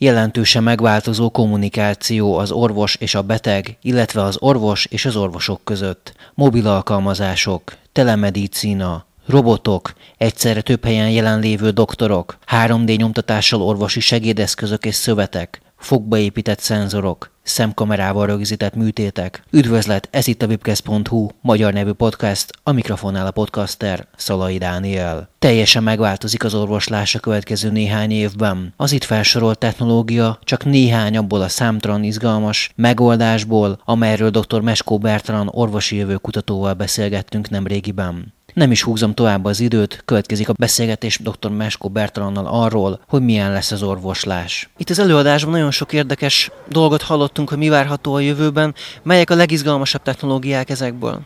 Jelentősen megváltozó kommunikáció az orvos és a beteg, illetve az orvos és az orvosok között. Mobil alkalmazások, telemedicína, robotok, egyszerre több helyen jelenlévő doktorok, 3D nyomtatással orvosi segédeszközök és szövetek, fogba szenzorok, szemkamerával rögzített műtétek. Üdvözlet, ez itt a webcast.hu, magyar nevű podcast, a mikrofonnál a podcaster Szalai Dániel. Teljesen megváltozik az orvoslás a következő néhány évben. Az itt felsorolt technológia csak néhány abból a számtalan izgalmas megoldásból, amelyről dr. Meskó Bertalan orvosi jövő kutatóval beszélgettünk nem régiben. Nem is húzom tovább az időt, következik a beszélgetés dr. Meskó Bertalannal arról, hogy milyen lesz az orvoslás. Itt az előadásban nagyon sok érdekes dolgot hallottunk, hogy mi várható a jövőben, melyek a legizgalmasabb technológiák ezekből.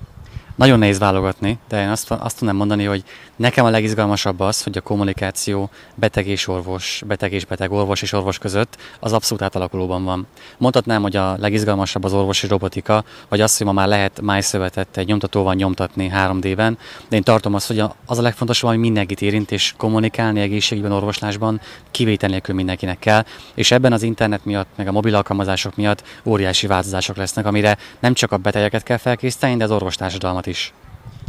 Nagyon nehéz válogatni, de én azt, azt tudnám mondani, hogy nekem a legizgalmasabb az, hogy a kommunikáció beteg és orvos, beteg és beteg, orvos és orvos között az abszolút átalakulóban van. Mondhatnám, hogy a legizgalmasabb az orvosi robotika, vagy az, hogy ma már lehet májszövetet egy nyomtatóval nyomtatni 3D-ben, de én tartom azt, hogy az a legfontosabb, ami mindenkit érint, és kommunikálni egészségügyben, orvoslásban kivétel nélkül mindenkinek kell, és ebben az internet miatt, meg a mobil alkalmazások miatt óriási változások lesznek, amire nem csak a betegeket kell felkészíteni, de az orvostársadalmat is.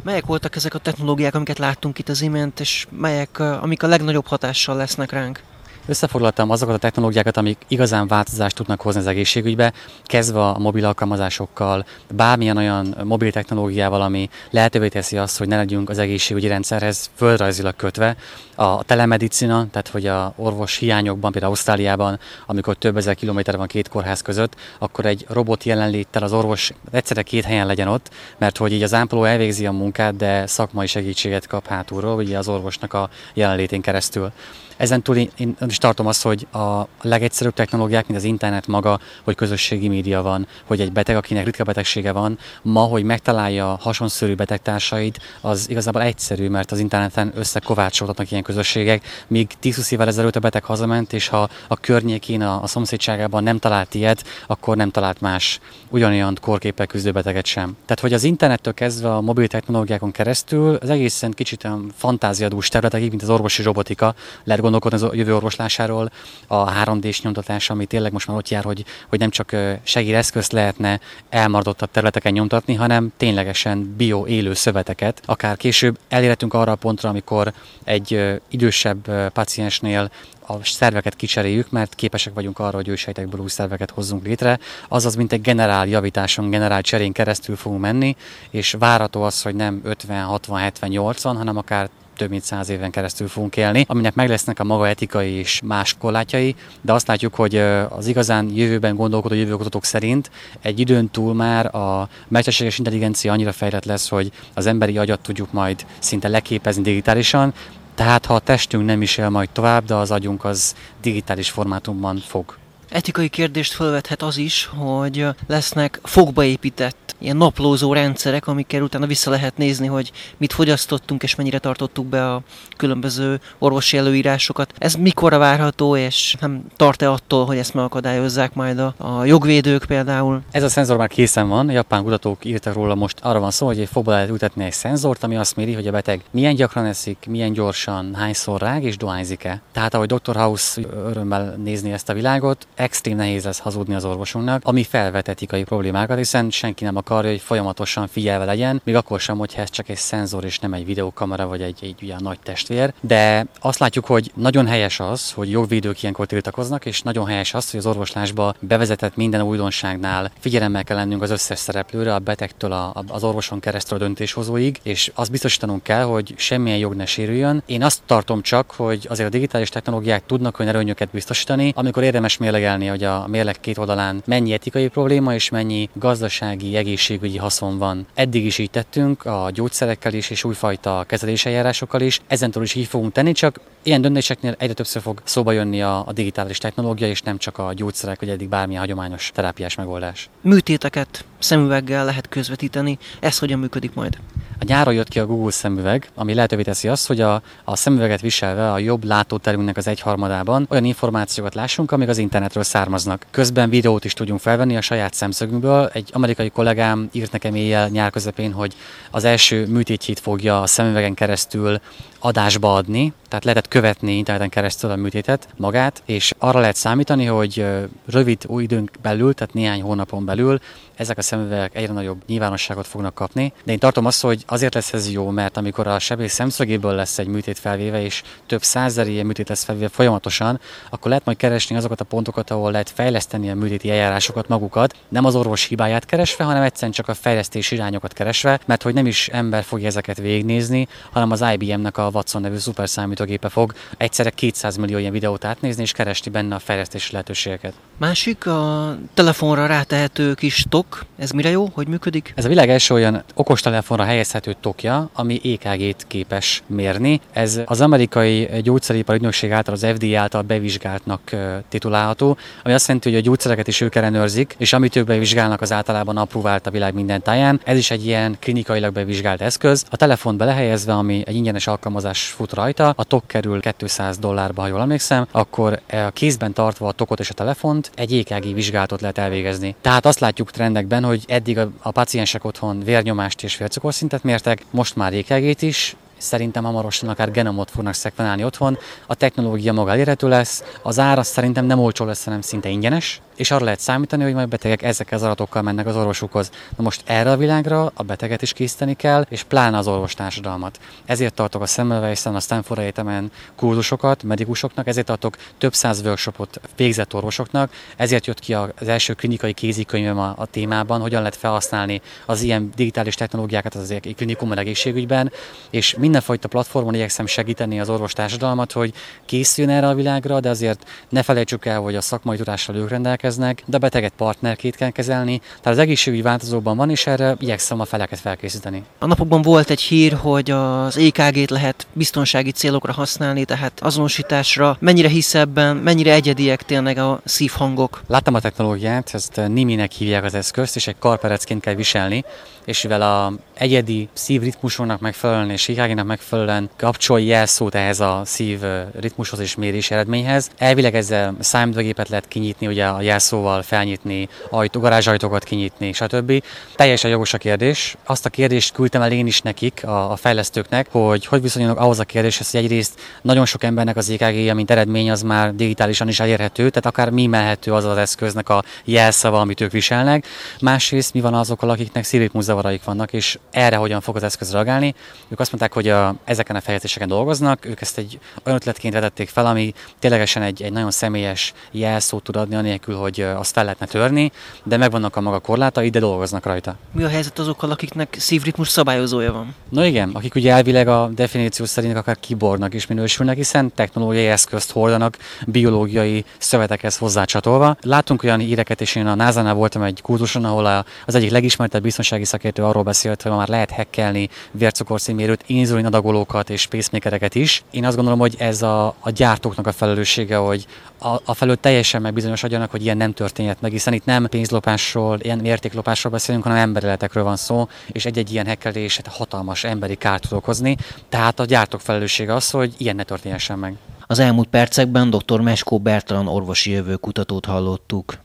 Melyek voltak ezek a technológiák, amiket láttunk itt az imént, és melyek, amik a legnagyobb hatással lesznek ránk? Összefoglaltam azokat a technológiákat, amik igazán változást tudnak hozni az egészségügybe, kezdve a mobil alkalmazásokkal, bármilyen olyan mobil technológiával, ami lehetővé teszi azt, hogy ne legyünk az egészségügyi rendszerhez földrajzilag kötve. A telemedicina, tehát hogy a orvos hiányokban, például Ausztráliában, amikor több ezer kilométer van két kórház között, akkor egy robot jelenléttel az orvos egyszerre két helyen legyen ott, mert hogy így az ápoló elvégzi a munkát, de szakmai segítséget kap hátulról, ugye az orvosnak a jelenlétén keresztül. Ezen túl én, én is tartom azt, hogy a legegyszerűbb technológiák, mint az internet maga, hogy közösségi média van, hogy egy beteg, akinek ritka betegsége van, ma, hogy megtalálja hasonszörű betegtársait, az igazából egyszerű, mert az interneten összekovácsoltatnak ilyen közösségek, míg 10 évvel ezelőtt a beteg hazament, és ha a környékén, a, a szomszédságában nem talált ilyet, akkor nem talált más ugyanolyan korképek küzdő beteget sem. Tehát, hogy az internettől kezdve a mobil technológiákon keresztül az egészen kicsit olyan fantáziadús területek, mint az orvosi robotika, lehet gondolkodni az jövő orvoslásáról, a 3D-s nyomtatás, ami tényleg most már ott jár, hogy, hogy nem csak segédeszközt lehetne elmaradottabb területeken nyomtatni, hanem ténylegesen bio élő szöveteket. Akár később elérhetünk arra a pontra, amikor egy idősebb paciensnél a szerveket kicseréljük, mert képesek vagyunk arra, hogy ősejtekből új szerveket hozzunk létre. Azaz, mint egy generál javításon, generál cserén keresztül fogunk menni, és várható az, hogy nem 50, 60, 70, 80, hanem akár több mint száz éven keresztül fogunk élni, aminek meg lesznek a maga etikai és más korlátjai, de azt látjuk, hogy az igazán jövőben gondolkodó jövőkutatók szerint egy időn túl már a mesterséges intelligencia annyira fejlett lesz, hogy az emberi agyat tudjuk majd szinte leképezni digitálisan, tehát ha a testünk nem is él majd tovább, de az agyunk az digitális formátumban fog etikai kérdést felvethet az is, hogy lesznek fogba épített ilyen naplózó rendszerek, amikkel utána vissza lehet nézni, hogy mit fogyasztottunk és mennyire tartottuk be a különböző orvosi előírásokat. Ez mikorra várható, és nem tart-e attól, hogy ezt megakadályozzák majd a, a jogvédők például? Ez a szenzor már készen van, japán kutatók írtak róla most arra van szó, hogy egy fogba lehet ültetni egy szenzort, ami azt méri, hogy a beteg milyen gyakran eszik, milyen gyorsan, hányszor rág és dohányzik-e. Tehát ahogy Dr. House örömmel nézni ezt a világot, extrém nehéz lesz hazudni az orvosunknak, ami felvet etikai problémákat, hiszen senki nem akarja, hogy folyamatosan figyelve legyen, még akkor sem, hogyha ez csak egy szenzor és nem egy videókamera vagy egy, egy ilyen nagy testvér. De azt látjuk, hogy nagyon helyes az, hogy jogvédők ilyenkor tiltakoznak, és nagyon helyes az, hogy az orvoslásba bevezetett minden újdonságnál figyelemmel kell lennünk az összes szereplőre, a betegtől a, az orvoson keresztül a döntéshozóig, és azt biztosítanunk kell, hogy semmilyen jog ne sérüljön. Én azt tartom csak, hogy azért a digitális technológiák tudnak olyan erőnyöket biztosítani, amikor érdemes mérlegelni vizsgálni, hogy a mérleg két oldalán mennyi etikai probléma és mennyi gazdasági, egészségügyi haszon van. Eddig is így tettünk, a gyógyszerekkel is és újfajta kezeléseljárásokkal is. Ezentúl is így fogunk tenni, csak ilyen döntéseknél egyre többször fog szóba jönni a, a digitális technológia, és nem csak a gyógyszerek, vagy eddig bármilyen hagyományos terápiás megoldás. Műtéteket szemüveggel lehet közvetíteni, ez hogyan működik majd? A nyáron jött ki a Google szemüveg, ami lehetővé teszi azt, hogy a, a szemüveget viselve a jobb látóterünknek az egyharmadában olyan információkat lássunk, amik az internetről származnak. Közben videót is tudjunk felvenni a saját szemszögünkből. Egy amerikai kollégám írt nekem éjjel nyár közepén, hogy az első műtétjét fogja a szemüvegen keresztül adásba adni, tehát lehetett követni interneten keresztül a műtétet magát, és arra lehet számítani, hogy rövid időn belül, tehát néhány hónapon belül ezek a szemüvegek egyre nagyobb nyilvánosságot fognak kapni. De én tartom azt, hogy azért lesz ez jó, mert amikor a sebész szemszögéből lesz egy műtét felvéve, és több százer ilyen műtét lesz felvéve folyamatosan, akkor lehet majd keresni azokat a pontokat, ahol lehet fejleszteni a műtéti eljárásokat magukat, nem az orvos hibáját keresve, hanem egyszerűen csak a fejlesztés irányokat keresve, mert hogy nem is ember fogja ezeket végignézni, hanem az IBM-nek a Watson nevű szuperszámítógépe fog egyszerre 200 millió ilyen videót átnézni és keresni benne a fejlesztési lehetőségeket. Másik a telefonra rátehető kis tok, ez mire jó, hogy működik? Ez a világ első olyan okostelefonra helyezhető tokja, ami EKG-t képes mérni. Ez az amerikai gyógyszeripar ügynökség által, az FDA által bevizsgáltnak titulálható, ami azt jelenti, hogy a gyógyszereket is ők ellenőrzik, és amit ők bevizsgálnak, az általában apróvált a világ minden táján. Ez is egy ilyen klinikailag bevizsgált eszköz. A telefon belehelyezve, ami egy ingyenes alkalmazás fut rajta, a tok kerül 200 dollárba, ha jól emlékszem, akkor a kézben tartva a tokot és a telefont egy EKG vizsgálatot lehet elvégezni. Tehát azt látjuk trendekben, hogy eddig a, a paciensek otthon vérnyomást és vércukorszintet mértek, most már EKG-t is, szerintem hamarosan akár genomot fognak szekvenálni otthon, a technológia maga elérhető lesz, az ára szerintem nem olcsó lesz, hanem szinte ingyenes, és arra lehet számítani, hogy majd betegek ezekkel az adatokkal mennek az orvosukhoz. Na most erre a világra a beteget is készíteni kell, és pláne az orvostársadalmat. Ezért tartok a Semmelweisen, a Stanford Egyetemen kurzusokat medikusoknak, ezért tartok több száz workshopot végzett orvosoknak, ezért jött ki az első klinikai kézikönyvem a, a témában, hogyan lehet felhasználni az ilyen digitális technológiákat az klinikumban egészségügyben, és mindenfajta platformon igyekszem segíteni az orvostársadalmat, hogy készüljön erre a világra, de azért ne felejtsük el, hogy a szakmai tudással ők rendelkeznek, de a beteget partnerként kell kezelni, tehát az egészségügyi változóban van, és erre igyekszem a feleket felkészíteni. A napokban volt egy hír, hogy az EKG-t lehet biztonsági célokra használni, tehát azonosításra. Mennyire hisz ebben, mennyire egyediek tényleg a szívhangok? Láttam a technológiát, ezt Niminek hívják az eszközt, és egy karperecként kell viselni, és mivel a egyedi szívritmusónak megfelelően és EKG-nak megfelelően kapcsolja jelszót ehhez a szív ritmushoz és mérés eredményhez. Elvileg ezzel számítógépet lehet kinyitni, ugye a jelszóval felnyitni, ajtó, garázsajtókat kinyitni, stb. Teljesen jogos a kérdés. Azt a kérdést küldtem el én is nekik, a, a fejlesztőknek, hogy hogy viszonyulnak ahhoz a kérdéshez, hogy egyrészt nagyon sok embernek az EKG, mint eredmény, az már digitálisan is elérhető, tehát akár mi melhető az az eszköznek a jelszava, amit ők viselnek. Másrészt mi van azokkal, akiknek szívritmuszavaraik vannak, és erre hogyan fog az eszköz reagálni. Ők azt mondták, hogy a, ezeken a fejlesztéseken dolgoznak, ők ezt egy olyan ötletként vetették fel, ami ténylegesen egy, egy nagyon személyes jelszót tud adni, anélkül, hogy azt fel lehetne törni, de megvannak a maga korlátai, de dolgoznak rajta. Mi a helyzet azokkal, akiknek szívritmus szabályozója van? No igen, akik ugye elvileg a definíció szerint akár kibornak is minősülnek, hiszen technológiai eszközt hordanak biológiai szövetekhez hozzácsatolva. Látunk olyan híreket, és én a NASA-nál voltam egy kurzuson, ahol az egyik legismertebb biztonsági szakértő arról beszélt, hogy már lehet hekkelni vércukorszínmérőt, inzulin adagolókat és pacemakereket is. Én azt gondolom, hogy ez a, a gyártóknak a felelőssége, hogy a, a felől teljesen megbizonyosodjanak, hogy ilyen nem történhet meg, hiszen itt nem pénzlopásról, ilyen értéklopásról beszélünk, hanem emberéletekről van szó, és egy-egy ilyen hekkelés hát hatalmas emberi kárt tud okozni. Tehát a gyártók felelőssége az, hogy ilyen ne történhessen meg. Az elmúlt percekben dr. Meskó Bertalan orvosi jövő kutatót hallottuk.